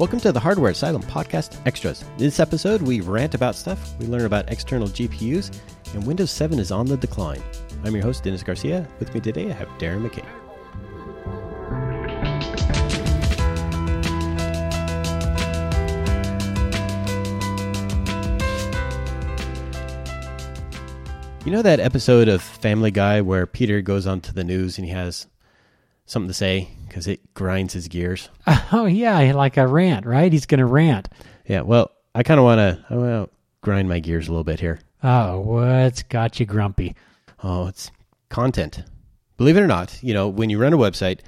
Welcome to the Hardware Asylum Podcast Extras. In this episode, we rant about stuff, we learn about external GPUs, and Windows 7 is on the decline. I'm your host, Dennis Garcia. With me today, I have Darren McKay. You know that episode of Family Guy where Peter goes onto the news and he has something to say because it grinds his gears? Oh yeah, like a rant, right? He's going to rant. Yeah, well, I kind of want to I want to grind my gears a little bit here. Oh, what's got you grumpy? Oh, it's content. Believe it or not, you know, when you run a website,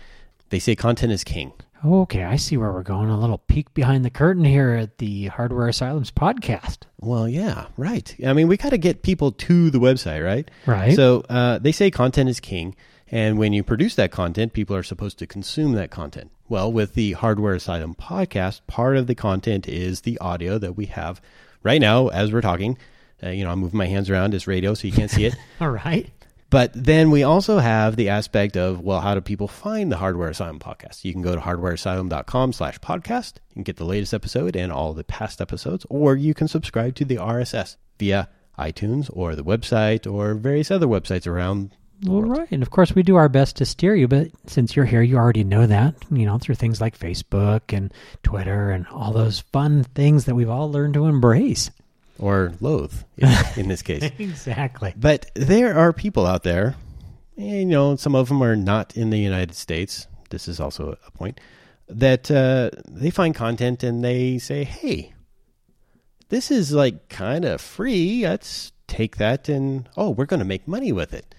they say content is king. Okay, I see where we're going. A little peek behind the curtain here at the Hardware Asylums podcast. Well, yeah, right. I mean, we got to get people to the website, right? Right. So uh, they say content is king. And when you produce that content, people are supposed to consume that content. Well, with the Hardware Asylum podcast, part of the content is the audio that we have right now as we're talking. Uh, you know, I'm moving my hands around It's radio, so you can't see it. All right. But then we also have the aspect of, well, how do people find the Hardware Asylum podcast? You can go to hardwareasylum.com slash podcast and get the latest episode and all the past episodes, or you can subscribe to the RSS via iTunes or the website or various other websites around All right. And of course, we do our best to steer you, but since you're here, you already know that, you know, through things like Facebook and Twitter and all those fun things that we've all learned to embrace. or loathe in, in this case. Exactly. But there are people out there, and, you know, some of them are not in the United States. This is also a point that uh, they find content and they say, "Hey, this is like kind of free. Let's take that and oh, we're going to make money with it."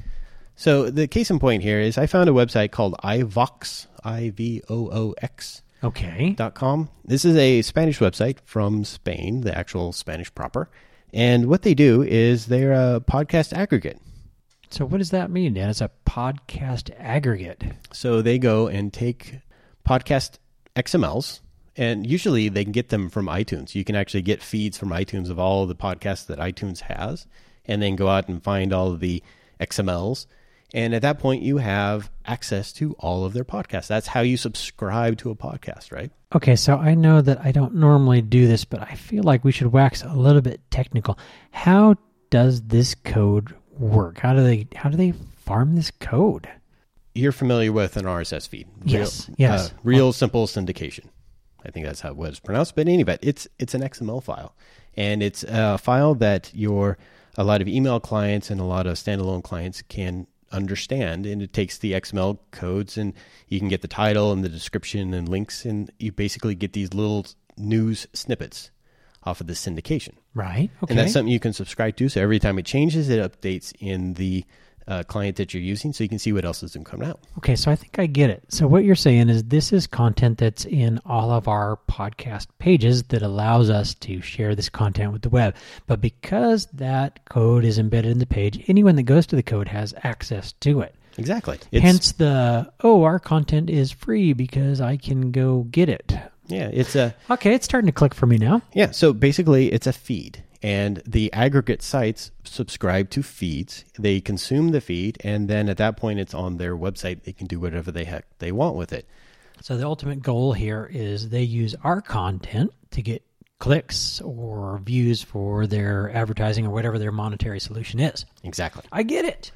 So the case in point here is I found a website called iVoox, I V O O X Okay. dot com. This is a Spanish website from Spain, the actual Spanish proper. And what they do is they're a podcast aggregate. So, what does that mean, Dan? It's a podcast aggregate. So they go and take podcast XMLs, and usually they can get them from iTunes. You can actually get feeds from iTunes of all the podcasts that iTunes has, and then go out and find all of the XMLs. And at that point, you have access to all of their podcasts. That's how you subscribe to a podcast, right? Okay, so I know that I don't normally do this, but I feel like we should wax a little bit technical. How does this code work? How do they how do they farm this code? You're familiar with an RSS feed. Yes, Real, yes. Uh, real simple syndication. I think that's how it was pronounced. But in any event, it's it's an XML file, and it's a file that your a lot of email clients and a lot of standalone clients can understand. And it takes the XML codes, and you can get the title and the description and links, and you basically get these little news snippets off of the syndication. Right. Okay. And that's something you can subscribe to. So every time it changes, it updates in the uh, client that you're using, so you can see what else is coming out. Okay, so I think I get it. So what you're saying is this is content that's in all of our podcast pages that allows us to share this content with the web. But because that code is embedded in the page, anyone that goes to the code has access to it. Exactly. It's, Hence the oh, our content is free because I can go get it. yeah, it's a Okay, it's starting to click for me now. yeah. So basically, it's a feed, and the aggregate sites subscribe to feeds. They consume the feed, and then at that point, it's on their website. They can do whatever the heck they want with it. So the ultimate goal here is they use our content to get clicks or views for their advertising or whatever their monetary solution is. Exactly. I get it.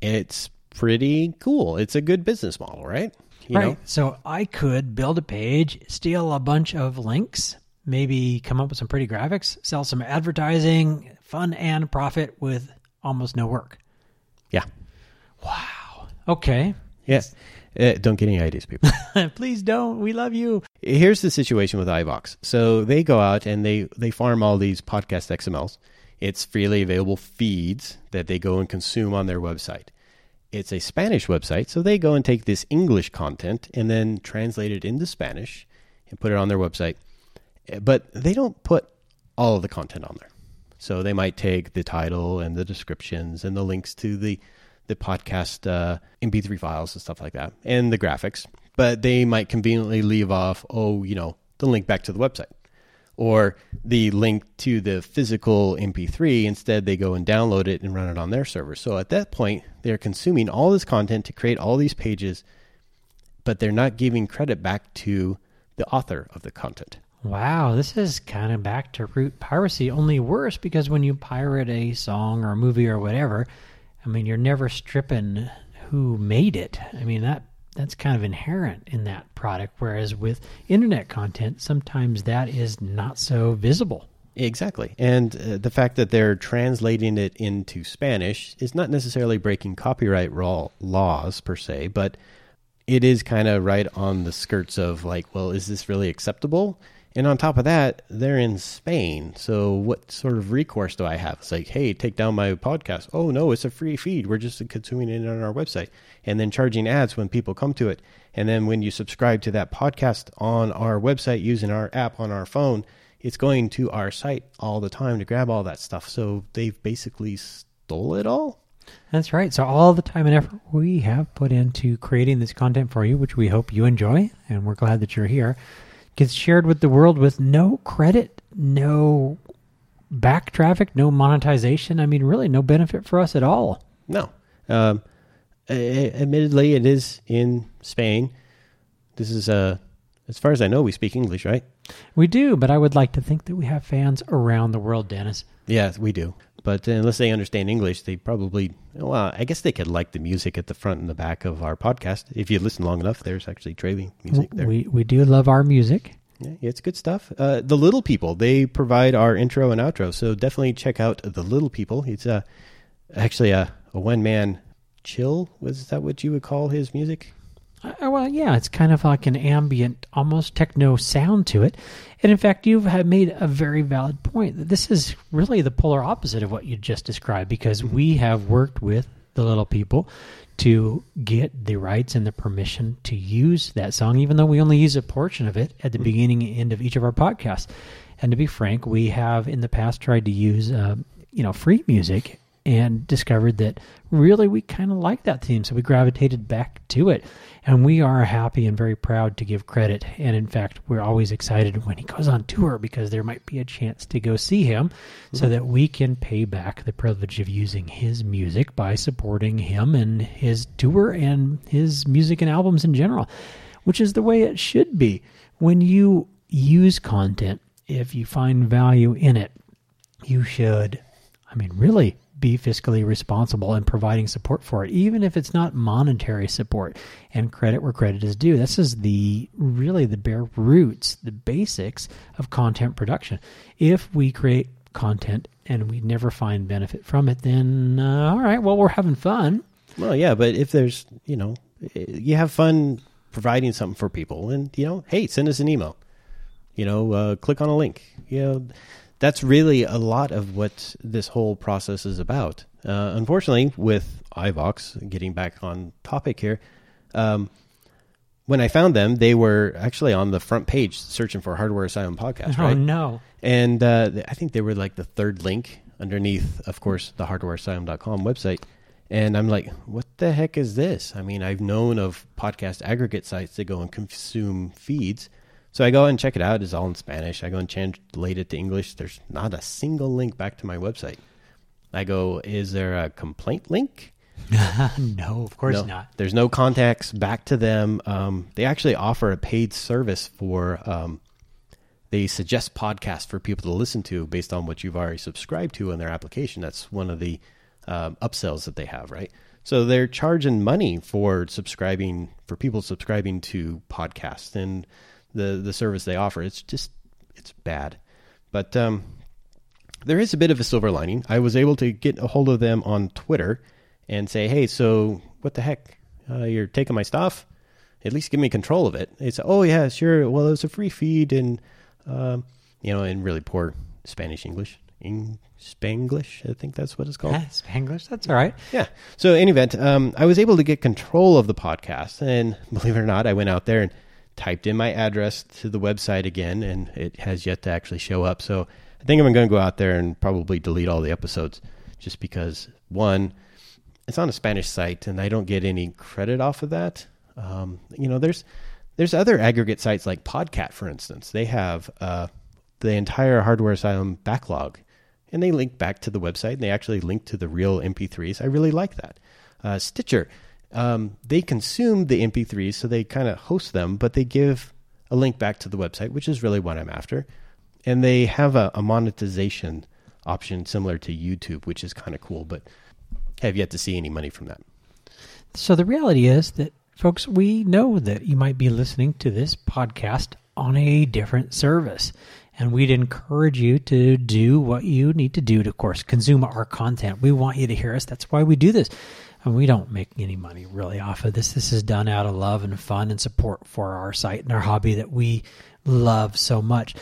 It's pretty cool. It's a good business model, right? You right. know? So I could build a page, steal a bunch of links, maybe come up with some pretty graphics, sell some advertising, fun and profit with almost no work. Yeah. Wow. Okay. Yes. Uh, don't get any ideas, people. Please don't. We love you. Here's the situation with iVoox. So they go out and they they farm all these podcast XMLs. It's freely available feeds that they go and consume on their website. It's a Spanish website, so they go and take this English content and then translate it into Spanish and put it on their website. But they don't put all of the content on there. So they might take the title and the descriptions and the links to the the podcast uh, MP3 files and stuff like that, and the graphics. But they might conveniently leave off, oh, you know, the link back to the website or the link to the physical MP3. Instead, they go and download it and run it on their server. So at that point, they're consuming all this content to create all these pages, but they're not giving credit back to the author of the content. Wow, this is kind of back to root piracy, only worse because when you pirate a song or a movie or whatever, I mean, you're never stripping who made it. I mean, that that's kind of inherent in that product whereas with internet content, sometimes that is not so visible. Exactly. And uh, the fact that they're translating it into Spanish is not necessarily breaking copyright raw laws per se, but it is kind of right on the skirts of like, well, is this really acceptable? And on top of that, they're in Spain. So what sort of recourse do I have? It's like, hey, take down my podcast. Oh no, it's a free feed. We're just consuming it on our website. And then charging ads when people come to it. And then when you subscribe to that podcast on our website using our app on our phone, it's going to our site all the time to grab all that stuff. So they've basically stole it all. That's right. So all the time and effort we have put into creating this content for you, which we hope you enjoy, and we're glad that you're here, gets shared with the world with no credit, no back traffic, no monetization. I mean, really, no benefit for us at all. No. Um, admittedly, it is in Spain. This is, uh, as far as I know, we speak English, right? We do, but I would like to think that we have fans around the world, Dennis. Yes, we do. But unless they understand English, they probably, well, I guess they could like the music at the front and the back of our podcast. If you listen long enough, there's actually trailing music there. We, we do love our music. Yeah, it's good stuff. Uh, the Little People, they provide our intro and outro. So definitely check out The Little People. It's uh, actually a, a one man chill. Was that what you would call his music? Uh, well, yeah, it's kind of like an ambient, almost techno sound to it. And in fact, you have made a very valid point that this is really the polar opposite of what you just described because we have worked with the little people to get the rights and the permission to use that song, even though we only use a portion of it at the beginning and end of each of our podcasts. And to be frank, we have in the past tried to use, uh, you know, free music and discovered that really we kind of like that theme. So we gravitated back to it. And we are happy and very proud to give credit. And in fact, we're always excited when he goes on tour because there might be a chance to go see him mm-hmm. so that we can pay back the privilege of using his music by supporting him and his tour and his music and albums in general, which is the way it should be. When you use content, if you find value in it, you should, I mean, really be fiscally responsible in providing support for it, even if it's not monetary support and credit where credit is due. This is the really the bare roots, the basics of content production. If we create content and we never find benefit from it, then uh, all right, well, we're having fun. Well, yeah, but if there's, you know, you have fun providing something for people and, you know, hey, send us an email. You know, uh, click on a link. You know, that's really a lot of what this whole process is about. Uh, unfortunately, with iVoox, getting back on topic here, um, when I found them, they were actually on the front page searching for Hardware Asylum podcast. Oh right? no! And uh, I think they were like the third link underneath, of course, the HardwareAsylum.com website. And I'm like, what the heck is this? I mean, I've known of podcast aggregate sites that go and consume feeds, so I go and check it out. It's all in Spanish. I go and translate it to English. There's not a single link back to my website. I go, is there a complaint link? no, of course no, not. There's no contacts back to them. Um, they actually offer a paid service for. Um, they suggest podcasts for people to listen to based on what you've already subscribed to in their application. That's one of the um, upsells that they have, right? So they're charging money for subscribing for people subscribing to podcasts, and the the service they offer. It's just it's bad, but um, there is a bit of a silver lining. I was able to get a hold of them on Twitter and say, "Hey, so what the heck? Uh, you're taking my stuff? At least give me control of it." They said, "Oh yeah, sure. Well, it was a free feed, and um, you know, in really poor Spanish English." In Spanglish, I think that's what it's called. Yeah, Spanglish, that's all right. Yeah. So, in any event, um, I was able to get control of the podcast, and believe it or not, I went out there and typed in my address to the website again, and it has yet to actually show up. So I think I'm going to go out there and probably delete all the episodes just because, one, it's on a Spanish site and I don't get any credit off of that. Um, you know, there's there's other aggregate sites like Podcat, for instance. They have uh, the entire Hardware Asylum backlog, and they link back to the website. and They actually link to the real MP3s. I really like that. Uh, Stitcher um, they consume the MP3s, so they kind of host them, but they give a link back to the website, which is really what I'm after. And they have a, a monetization option similar to YouTube, which is kind of cool, but have yet to see any money from that. So the reality is that, folks, we know that you might be listening to this podcast on a different service. And we'd encourage you to do what you need to do to, of course, consume our content. We want you to hear us. That's why we do this. And we don't make any money really off of this. This is done out of love and fun and support for our site and our hobby that we love so much.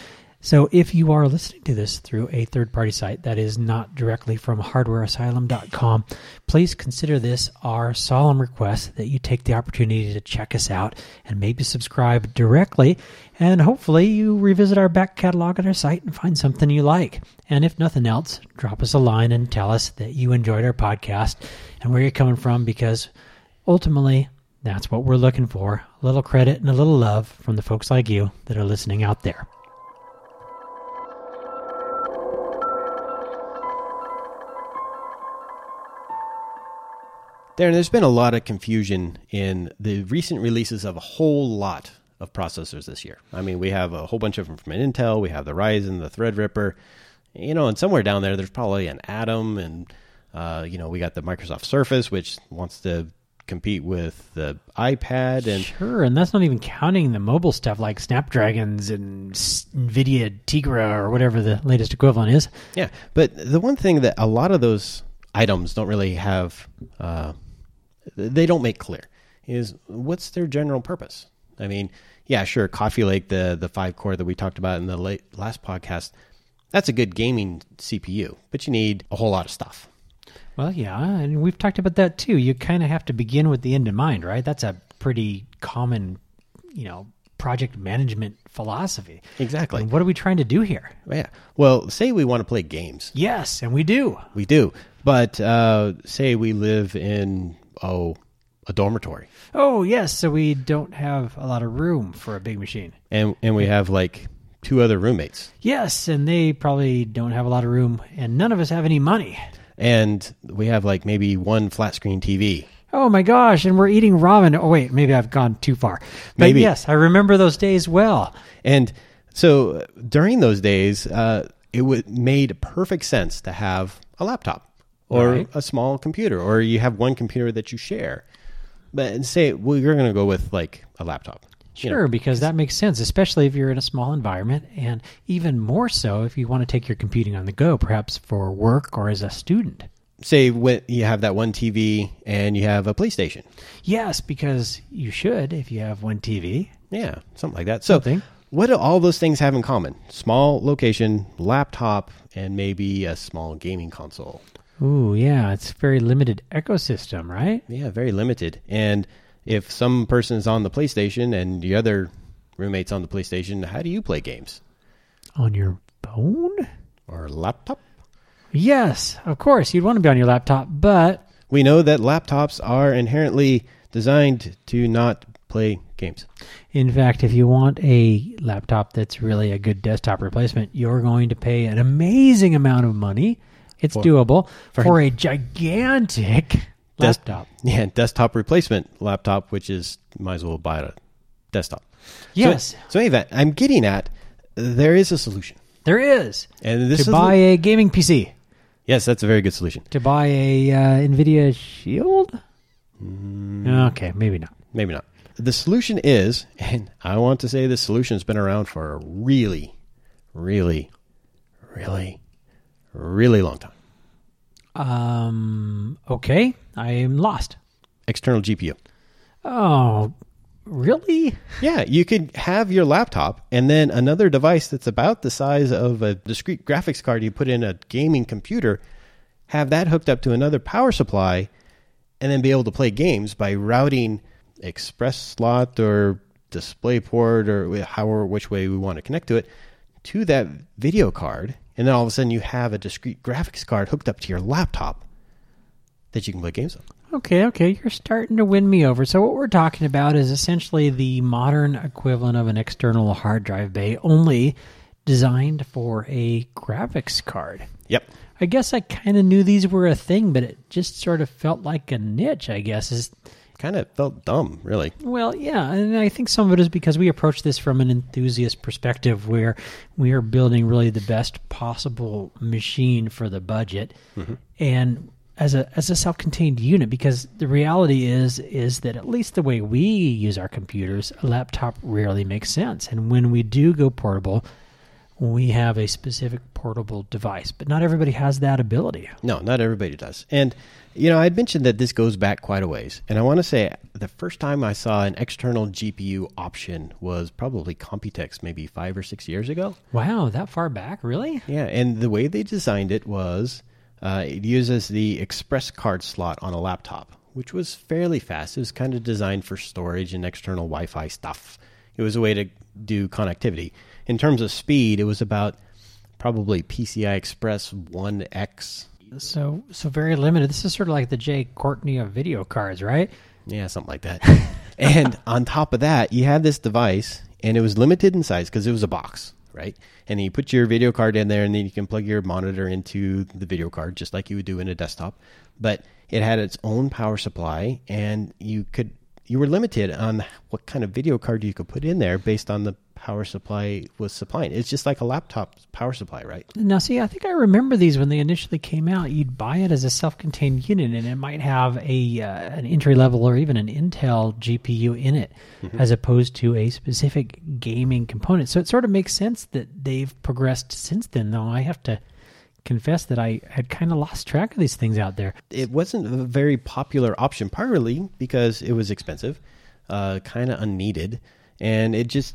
So if you are listening to this through a third party site that is not directly from hardwareasylum.com, please consider this our solemn request that you take the opportunity to check us out and maybe subscribe directly. And hopefully you revisit our back catalog at our site and find something you like. And if nothing else, drop us a line and tell us that you enjoyed our podcast and where you're coming from because ultimately that's what we're looking for. A little credit and a little love from the folks like you that are listening out there. Darren, there's been a lot of confusion in the recent releases of a whole lot of processors this year. I mean, we have a whole bunch of them from Intel. We have the Ryzen, the Threadripper, you know, and somewhere down there, there's probably an Atom, and uh, you know, we got the Microsoft Surface, which wants to compete with the iPad, and Sure, and that's not even counting the mobile stuff like Snapdragons and NVIDIA Tegra or whatever the latest equivalent is. yeah. But the one thing that a lot of those items don't really have, uh, they don't make clear, is what's their general purpose. I mean, yeah, sure, Coffee Lake, the the five core that we talked about in the late, last podcast, that's a good gaming CPU, but you need a whole lot of stuff. Well, yeah, and we've talked about that too. You kind of have to begin with the end in mind, right? That's a pretty common, you know, project management philosophy. Exactly. And what are we trying to do here? Yeah. Well, say we want to play games. Yes, and we do. We do. But uh, say we live in, oh, a dormitory. Oh, yes, so we don't have a lot of room for a big machine. And, and we have like two other roommates. Yes, and they probably don't have a lot of room, and none of us have any money. And we have like maybe one flat screen TV. Oh my gosh, and we're eating ramen. Oh wait, maybe I've gone too far. But Maybe. yes, I remember those days well. And so uh, during those days, uh, it would made perfect sense to have a laptop or Right. a small computer, or you have one computer that you share. But say, well, you're going to go with like a laptop. You know, Sure, because that makes sense, especially if you're in a small environment, and even more so if you want to take your computing on the go, perhaps for work or as a student. say when you have that one TV and you have a PlayStation. Yes, because you should if you have one TV. Yeah, something like that. So, Something. what do all those things have in common? Small location, laptop, and maybe a small gaming console. Ooh, yeah, it's a very limited ecosystem, right? Yeah, very limited. And if some person is on the PlayStation and the other roommate's on the PlayStation, how do you play games? On your phone? Or laptop? Yes, of course, you'd want to be on your laptop, but We know that laptops are inherently designed to not play games. In fact, if you want a laptop that's really a good desktop replacement, you're going to pay an amazing amount of money. It's doable for, a gigantic Des- laptop. Yeah, desktop replacement laptop, which is might as well buy a desktop. Yes, So, so anyway, I'm getting at there is a solution, there is. and this to is buy a gaming PC, yes, that's a very good solution. to buy a uh, NVIDIA Shield. Mm. Okay, maybe not. Maybe not. The solution is, and I want to say this solution has been around for a really, really, really, really long time. Um. Okay, I am lost. External GPU. Oh, really? Yeah, you could have your laptop and then another device that's about the size of a discrete graphics card you put in a gaming computer, have that hooked up to another power supply, and then be able to play games by routing express slot or display port or however which way we want to connect to it to that video card. And then all of a sudden you have a discrete graphics card hooked up to your laptop that you can play games on. Okay, okay, you're starting to win me over. So what we're talking about is essentially the modern equivalent of an external hard drive bay, only designed for a graphics card. Yep. I guess I kind of knew these were a thing, but it just sort of felt like a niche. I guess is kind of felt dumb, really. Well, yeah, and I think some of it is because we approach this from an enthusiast perspective where we are building really the best possible machine for the budget. Mm-hmm. And as a as a self-contained unit because the reality is is that at least the way we use our computers, a laptop rarely makes sense. And when we do go portable, we have a specific portable device, but not everybody has that ability. No, not everybody does. And, you know, I'd mentioned that this goes back quite a ways. And I want to say the first time I saw an external GPU option was probably Computex, maybe five or six years ago. Wow, that far back, really? Yeah. And the way they designed it was uh, it uses the express card slot on a laptop, which was fairly fast. It was kind of designed for storage and external Wi Fi stuff. It was a way to do connectivity. In terms of speed, it was about probably PCI Express 1X. So so very limited. This is sort of like the Jay Courtney of video cards, right? Yeah, something like that. and on top of that, you had this device, and it was limited in size because it was a box, right? And you put your video card in there, and then you can plug your monitor into the video card, just like you would do in a desktop. But it had its own power supply, and you could you were limited on what kind of video card you could put in there based on the power supply was supplying. It's just like a laptop power supply, right? Now, see, I think I remember these when they initially came out. You'd buy it as a self-contained unit, and it might have a uh, an entry level or even an Intel GPU in it, as opposed to a specific gaming component. So it sort of makes sense that they've progressed since then. Though I have to confess that I had kind of lost track of these things out there. it wasn't a very popular option, partly because it was expensive, uh, kind of unneeded, and it just,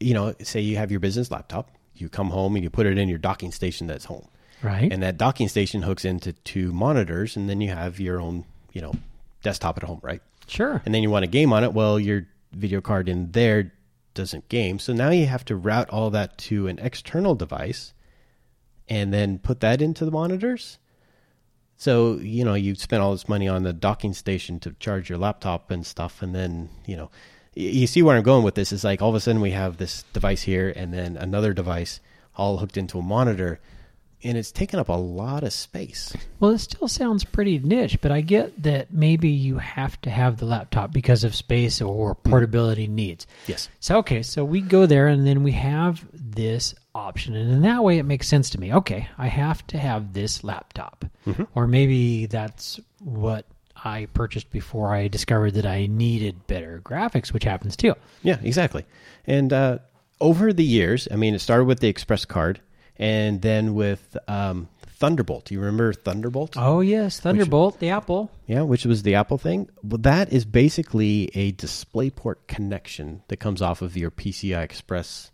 you know, say you have your business laptop, you come home and you put it in your docking station that's home, Right. and that docking station hooks into two monitors, and then you have your own, you know, desktop at home, right? sure. And then you want to game on it. Well, your video card in there doesn't game, so now you have to route all that to an external device, and then put that into the monitors. So, you know, you spent all this money on the docking station to charge your laptop and stuff. And then, you know, you see where I'm going with this is like all of a sudden we have this device here and then another device all hooked into a monitor. And it's taken up a lot of space. Well, it still sounds pretty niche, but I get that maybe you have to have the laptop because of space or portability needs. Yes. So okay, so we go there and then we have this option, and in that way, it makes sense to me. Okay, I have to have this laptop, or maybe that's what I purchased before I discovered that I needed better graphics, which happens too. Yeah, exactly. And uh, over the years, I mean, it started with the Express card and then with um, Thunderbolt. You remember Thunderbolt? Oh yes, Thunderbolt, the Apple. Yeah, which was the Apple thing. Well, that is basically a DisplayPort connection that comes off of your PCI Express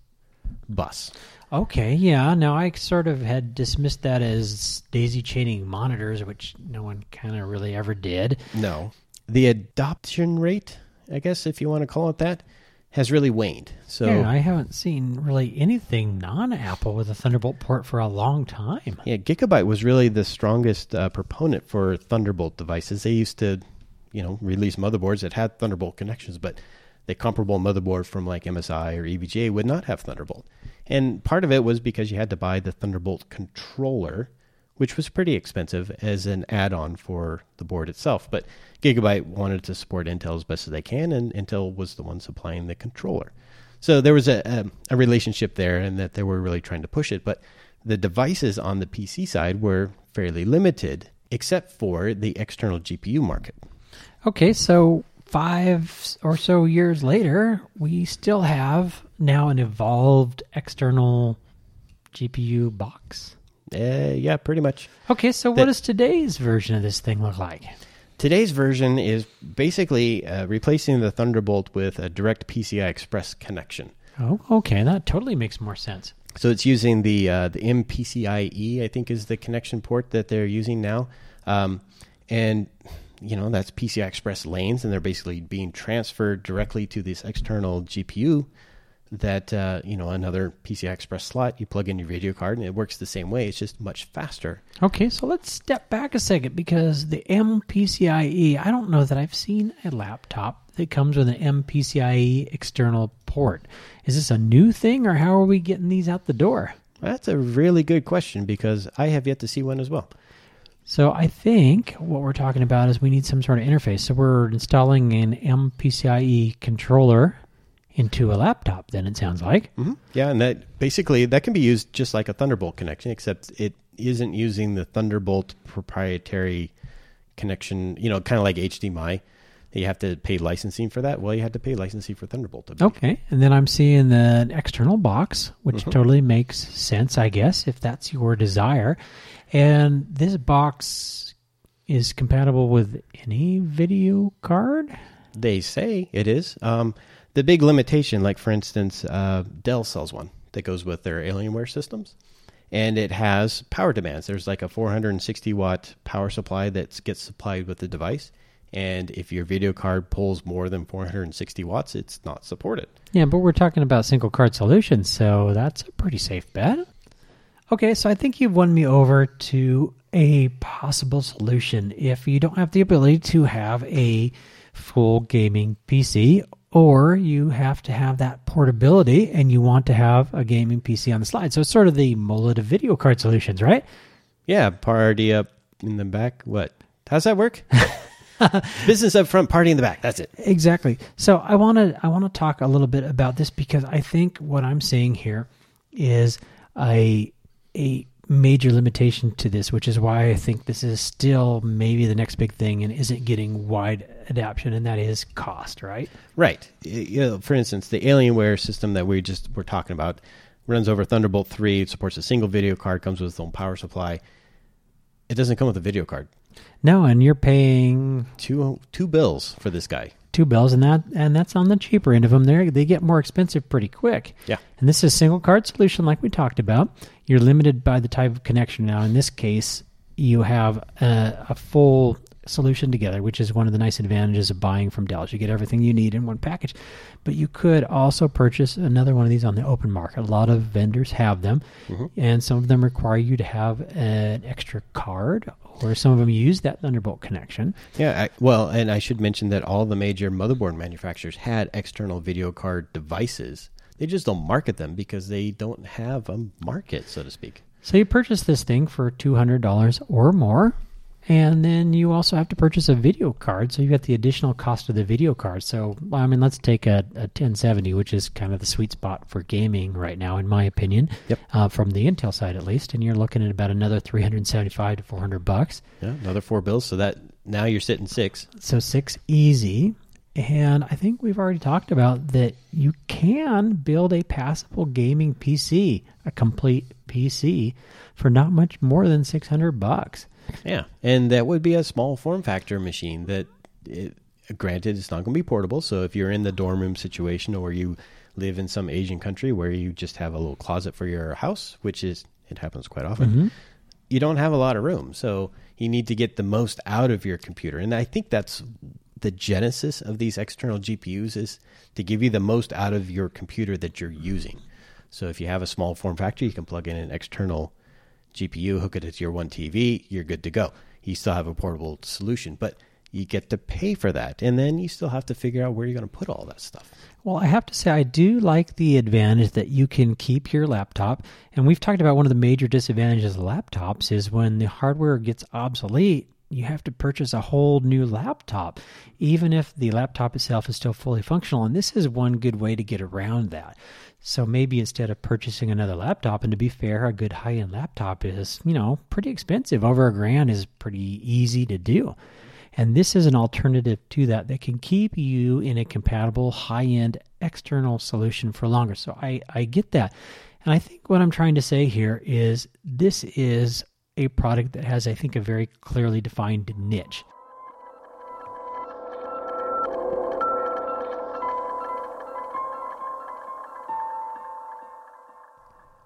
bus. Okay, yeah. Now I sort of had dismissed that as daisy chaining monitors, which no one kind of really ever did. No. The adoption rate, I guess, if you want to call it that, has really waned. So, Yeah, I haven't seen really anything non-Apple with a Thunderbolt port for a long time. Yeah, Gigabyte was really the strongest uh, proponent for Thunderbolt devices. They used to, you know, release motherboards that had Thunderbolt connections, but the comparable motherboard from like MSI or EVGA would not have Thunderbolt. And part of it was because you had to buy the Thunderbolt controller, which was pretty expensive as an add-on for the board itself. But Gigabyte wanted to support Intel as best as they can, and Intel was the one supplying the controller. So there was a, a, a relationship there, and that they were really trying to push it. But the devices on the PC side were fairly limited, except for the external GPU market. Okay, so five or so years later, we still have now an evolved external GPU box. Uh, yeah, pretty much. Okay, so what That- does today's version of this thing look like? Today's version is basically uh, replacing the Thunderbolt with a direct PCI Express connection. Oh, okay, that totally makes more sense. So it's using the uh, the MPCIe, I think, is the connection port that they're using now, um, and you know that's PCI Express lanes, and they're basically being transferred directly to this external GPU. That uh, you know another PCI Express slot, you plug in your video card, and it works the same way. It's just much faster. Okay, so let's step back a second because the MPCIe, I don't know that I've seen a laptop that comes with an MPCIe external port. Is this a new thing or how are we getting these out the door? That's a really good question because I have yet to see one as well. So I think what we're talking about is we need some sort of interface. So we're installing an MPCIe controller into a laptop. Then it sounds like. hmm Yeah, and that basically that can be used just like a Thunderbolt connection, except it isn't using the Thunderbolt proprietary connection. You know, kind of like HDMI. You have to pay licensing for that. Well, you have to pay licensing for Thunderbolt. Okay, and then I'm seeing the external box, which Mhm. totally makes sense, I guess, if that's your desire. And this box is compatible with any video card. They say it is. Um, the big limitation, like for instance, uh, Dell sells one that goes with their Alienware systems, and it has power demands. There's like a 460 watt power supply that gets supplied with the device, and if your video card pulls more than 460 watts, it's not supported. Yeah, but we're talking about single card solutions, so that's a pretty safe bet. Okay, so I think you've won me over to a possible solution if you don't have the ability to have a full gaming PC or you have to have that portability and you want to have a gaming PC on the slide. So it's sort of the mullet of video card solutions, right? Yeah, party up in the back. What? How's that work? Business up front, party in the back. That's it. Exactly. So I want to I want to talk a little bit about this because I think what I'm seeing here is a a major limitation to this, which is why I think this is still maybe the next big thing and isn't getting wide adoption, and that is cost, right? Right. You know, for instance, the Alienware system that we just were talking about runs over Thunderbolt 3. It supports a single video card, comes with its own power supply. It doesn't come with a video card. No, and you're paying Two two bills for this guy. Two bells, and that and that's on the cheaper end of them. There, they get more expensive pretty quick. Yeah. And this is single card solution, like we talked about. You're limited by the type of connection. Now, in this case, you have a, a full solution together, which is one of the nice advantages of buying from Dell. You get everything you need in one package. But you could also purchase another one of these on the open market. A lot of vendors have them, mm-hmm. and some of them require you to have an extra card, or some of them use that Thunderbolt connection. Yeah, I, well, and I should mention that all the major motherboard manufacturers had external video card devices. They just don't market them because they don't have a market, so to speak. So you purchase this thing for two hundred dollars or more, and then you also have to purchase a video card. So you got the additional cost of the video card. So I mean, let's take a, a ten seventy, which is kind of the sweet spot for gaming right now, in my opinion. Yep. Uh, from the Intel side, at least, and you're looking at about another three hundred seventy-five to four hundred bucks. Yeah, another four bills, so that now you're sitting six. So six easy. And I think we've already talked about that you can build a passable gaming PC, a complete PC, for not much more than six hundred bucks. Yeah, and that would be a small form factor machine that, it, granted, it's not going to be portable. So if you're in the dorm room situation or you live in some Asian country where you just have a little closet for your house, which is it happens quite often, mm-hmm. you don't have a lot of room. So you need to get the most out of your computer, and I think that's the genesis of these external GPUs is to give you the most out of your computer that you're using. So if you have a small form factor, you can plug in an external GPU, hook it to your one TV, you're good to go. You still have a portable solution, but you get to pay for that. And then you still have to figure out where you're going to put all that stuff. Well, I have to say, I do like the advantage that you can keep your laptop. And we've talked about one of the major disadvantages of laptops is when the hardware gets obsolete, you have to purchase a whole new laptop, even if the laptop itself is still fully functional. And this is one good way to get around that. So maybe instead of purchasing another laptop, and to be fair, a good high end laptop is, you know, pretty expensive. Over a grand is pretty easy to do. And this is an alternative to that that can keep you in a compatible high end external solution for longer. So I, I get that. And I think what I'm trying to say here is this is a product that has, I think, a very clearly defined niche.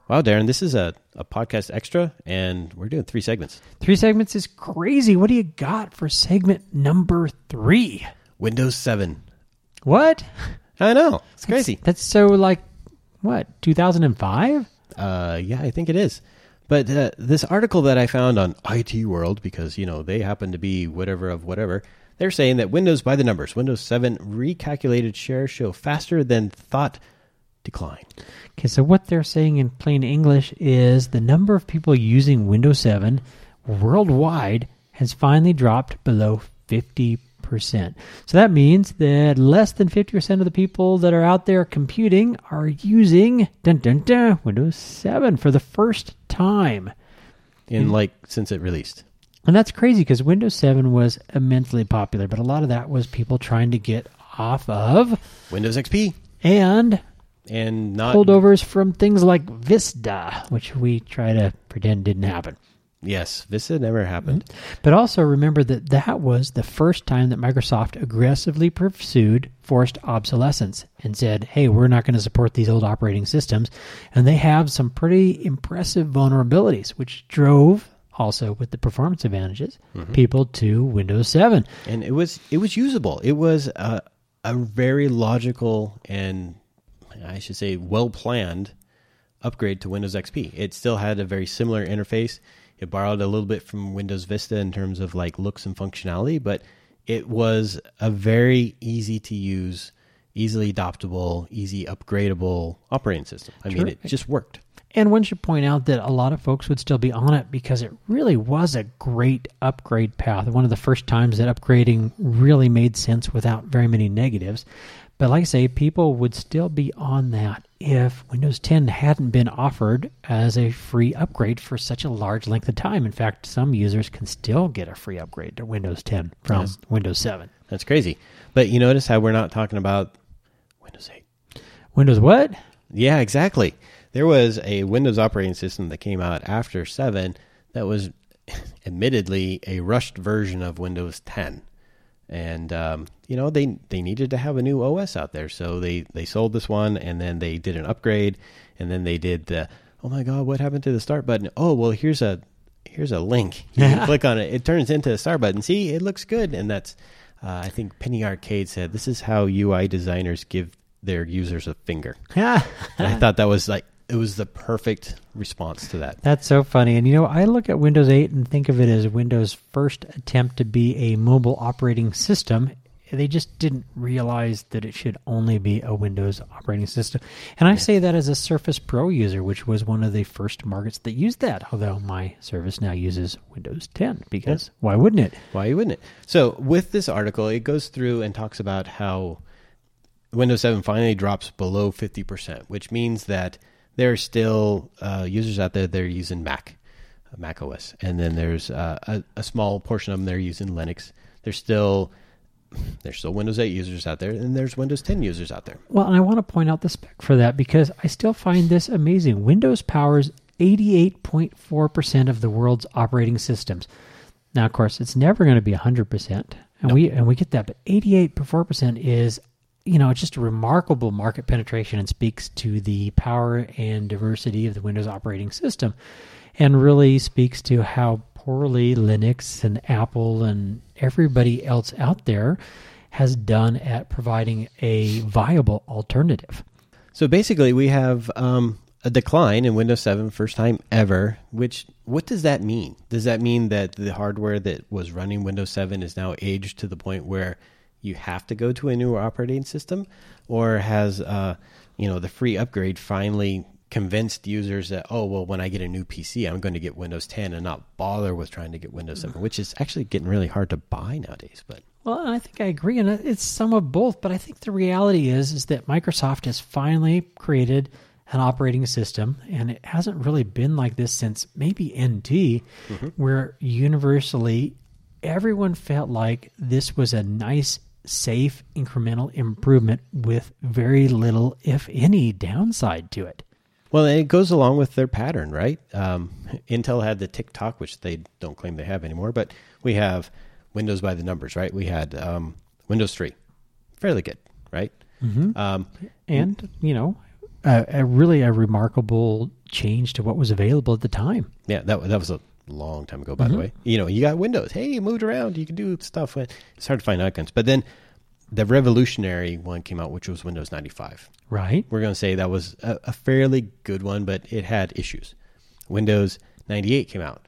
Wow, Darren, this is a, a podcast extra, and we're doing three segments Three segments is crazy. What do you got for segment number three? Windows 7. What? I know. It's crazy. That's so like, what, 2005? Uh, yeah, I think it is. But uh, this article that I found on IT World, because you know they happen to be whatever of whatever, they're saying that Windows by the numbers, Windows 7 recalculated shares show faster than thought decline. Okay, so what they're saying in plain English is the number of people using Windows 7 worldwide has finally dropped below 50%. So that means that less than 50% of the people that are out there computing are using dun, dun, dun, Windows 7 for the first time. In like since it released. And that's crazy because Windows 7 was immensely popular, but a lot of that was people trying to get off of Windows XP and and not holdovers from things like Vista, which we try to pretend didn't happen. Yes, Vista never mm-hmm. happened. But also remember that that was the first time that Microsoft aggressively pursued forced obsolescence and said, hey, we're not going to support these old operating systems. And they have some pretty impressive vulnerabilities, which drove also with the performance advantages mm-hmm. people to Windows 7. And it was it was usable. It was a a very logical and I should say well planned upgrade to Windows XP. It still had a very similar interface. It borrowed a little bit from Windows Vista in terms of like looks and functionality, but it was a very easy to use, easily adoptable, easy upgradable operating system. I mean, it just worked. And one should point out that a lot of folks would still be on it because it really was a great upgrade path. One of the first times that upgrading really made sense without very many negatives. But like I say, people would still be on that if Windows 10 hadn't been offered as a free upgrade for such a large length of time. In fact, some users can still get a free upgrade to Windows 10 from Yes. Windows 7. That's crazy. But you notice how we're not talking about Windows 8. Windows what? Yeah, exactly. There was a Windows operating system that came out after 7 that was admittedly a rushed version of Windows 10. And um, you know they they needed to have a new OS out there, so they they sold this one, and then they did an upgrade, and then they did the oh my god, what happened to the start button? Oh well, here's a here's a link. You can click on it, it turns into a start button. See, it looks good, and that's uh, I think Penny Arcade said this is how UI designers give their users a finger. Yeah, I thought that was like it was the perfect response to that. That's so funny. And you know, I look at Windows 8 and think of it as Windows' first attempt to be a mobile operating system. They just didn't realize that it should only be a Windows operating system. And I say that as a Surface Pro user, which was one of the first markets that used that, although my Surface now uses Windows 10 because why wouldn't it? Why wouldn't it? So with this article, it goes through and talks about how Windows 7 finally drops below 50%, which means that there are still uh, users out there that are using Mac, Mac OS, and then there's uh, a, a small portion of them that are using Linux. There's still there's still Windows 8 users out there, and there's Windows 10 users out there. Well, and I want to point out the spec for that because I still find this amazing. Windows powers 88.4% of the world's operating systems. Now, of course, it's never going to be 100%, and we and we get that, but 88.4% is you know, it's just a remarkable market penetration and speaks to the power and diversity of the Windows operating system and really speaks to how poorly Linux and Apple and everybody else out there has done at providing a viable alternative. So basically, we have um, a decline in Windows 7, first time ever. Which what does that mean? Does that mean that the hardware that was running Windows 7 is now aged to the point where you have to go to a newer operating system, or has uh, you know the free upgrade finally convinced users that oh well when I get a new PC I'm going to get Windows 10 and not bother with trying to get Windows 7, which is actually getting really hard to buy nowadays. But Well, I think I agree, and it's some of both. But I think the reality is is that Microsoft has finally created an operating system, and it hasn't really been like this since maybe NT, where universally everyone felt like this was a nice, safe, incremental improvement with very little, if any, downside to it. Well, it goes along with their pattern, right? Um, Intel had the Tick-Tock, which they don't claim they have anymore, but we have Windows by the numbers, right? We had um, Windows 3, fairly good, right? Mm-hmm. Um, And you know, a, a really a remarkable change to what was available at the time. yeah, that, that was a long time ago, by the mm-hmm. way. You know, you got Windows. Hey, you moved around. You can do stuff. It's hard to find icons. But then the revolutionary one came out, which was Windows 95. Right. we're going to say that was a, a fairly good one, but it had issues. Windows 98 came out.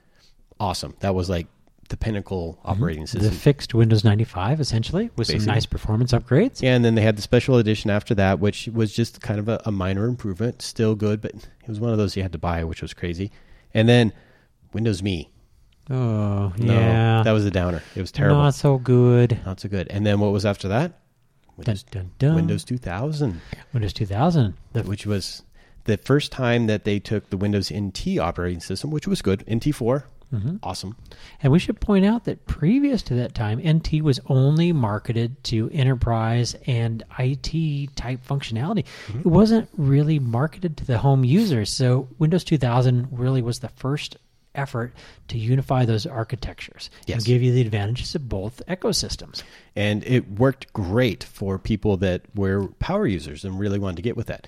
Awesome. That was like the pinnacle mm-hmm. operating The system. The fixed Windows 95, essentially, with Basically. some nice performance upgrades. Yeah, and then they had the special edition after that, which was just kind of a, a minor improvement. Still good, but it was one of those you had to buy, which was crazy. And then Windows Me. Oh, No, yeah. that was a downer. It was terrible. Not so good. Not so good. And then what was after that? Windows, Dun, dun, dun. Windows 2000, Windows 2000. The which was the first time that they took the Windows NT operating system, which was good. NT4, Mhm. awesome. And we should point out that previous to that time, NT was only marketed to enterprise and IT type functionality. Mm-hmm. It wasn't really marketed to the home users. So Windows 2000 really was the first effort to unify those architectures Yes. and give you the advantages of both ecosystems. and it worked great for people that were power users and really wanted to get with that.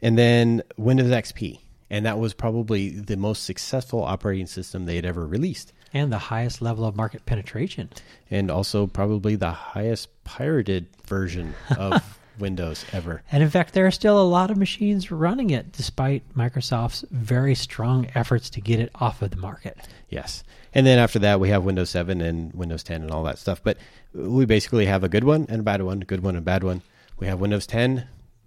And then Windows XP, and that was probably the most successful operating system they had ever released, And the highest level of market penetration. and also probably the highest pirated version of Windows ever. And in fact, there are still a lot of machines running it, despite Microsoft's very strong efforts to get it off of the market. Yes. And then after that, we have Windows 7 and Windows 10 and all that stuff. But we basically have a good one and a bad one, a good one and a bad one. We have Windows 10,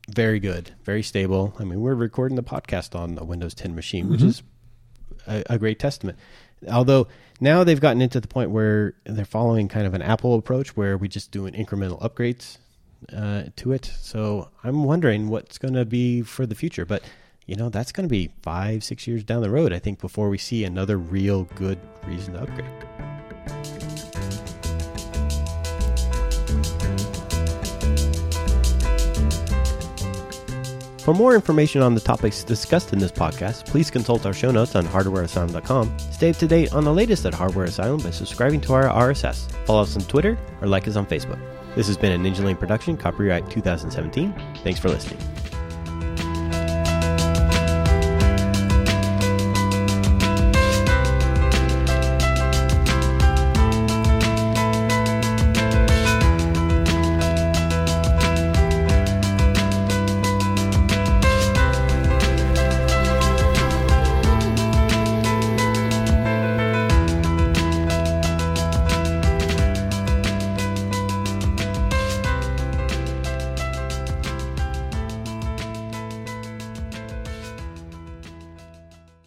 very good, very stable. I mean, we're recording the podcast on a Windows 10 machine, which mm-hmm. is a, a great testament. Although now they've gotten into the point where they're following kind of an Apple approach where we just do an incremental upgrades uh, to it. So I'm wondering what's going to be for the future. But you know, that's going to be five, six years down the road, I think, before we see another real good reason to upgrade. For more information on the topics discussed in this podcast, please consult our show notes on hardwareasylum.com. Stay up to date on the latest at Hardware Asylum by subscribing to our RSS. Follow us on Twitter or like us on Facebook. This has been a Ninjalane production, copyright 2017. Thanks for listening.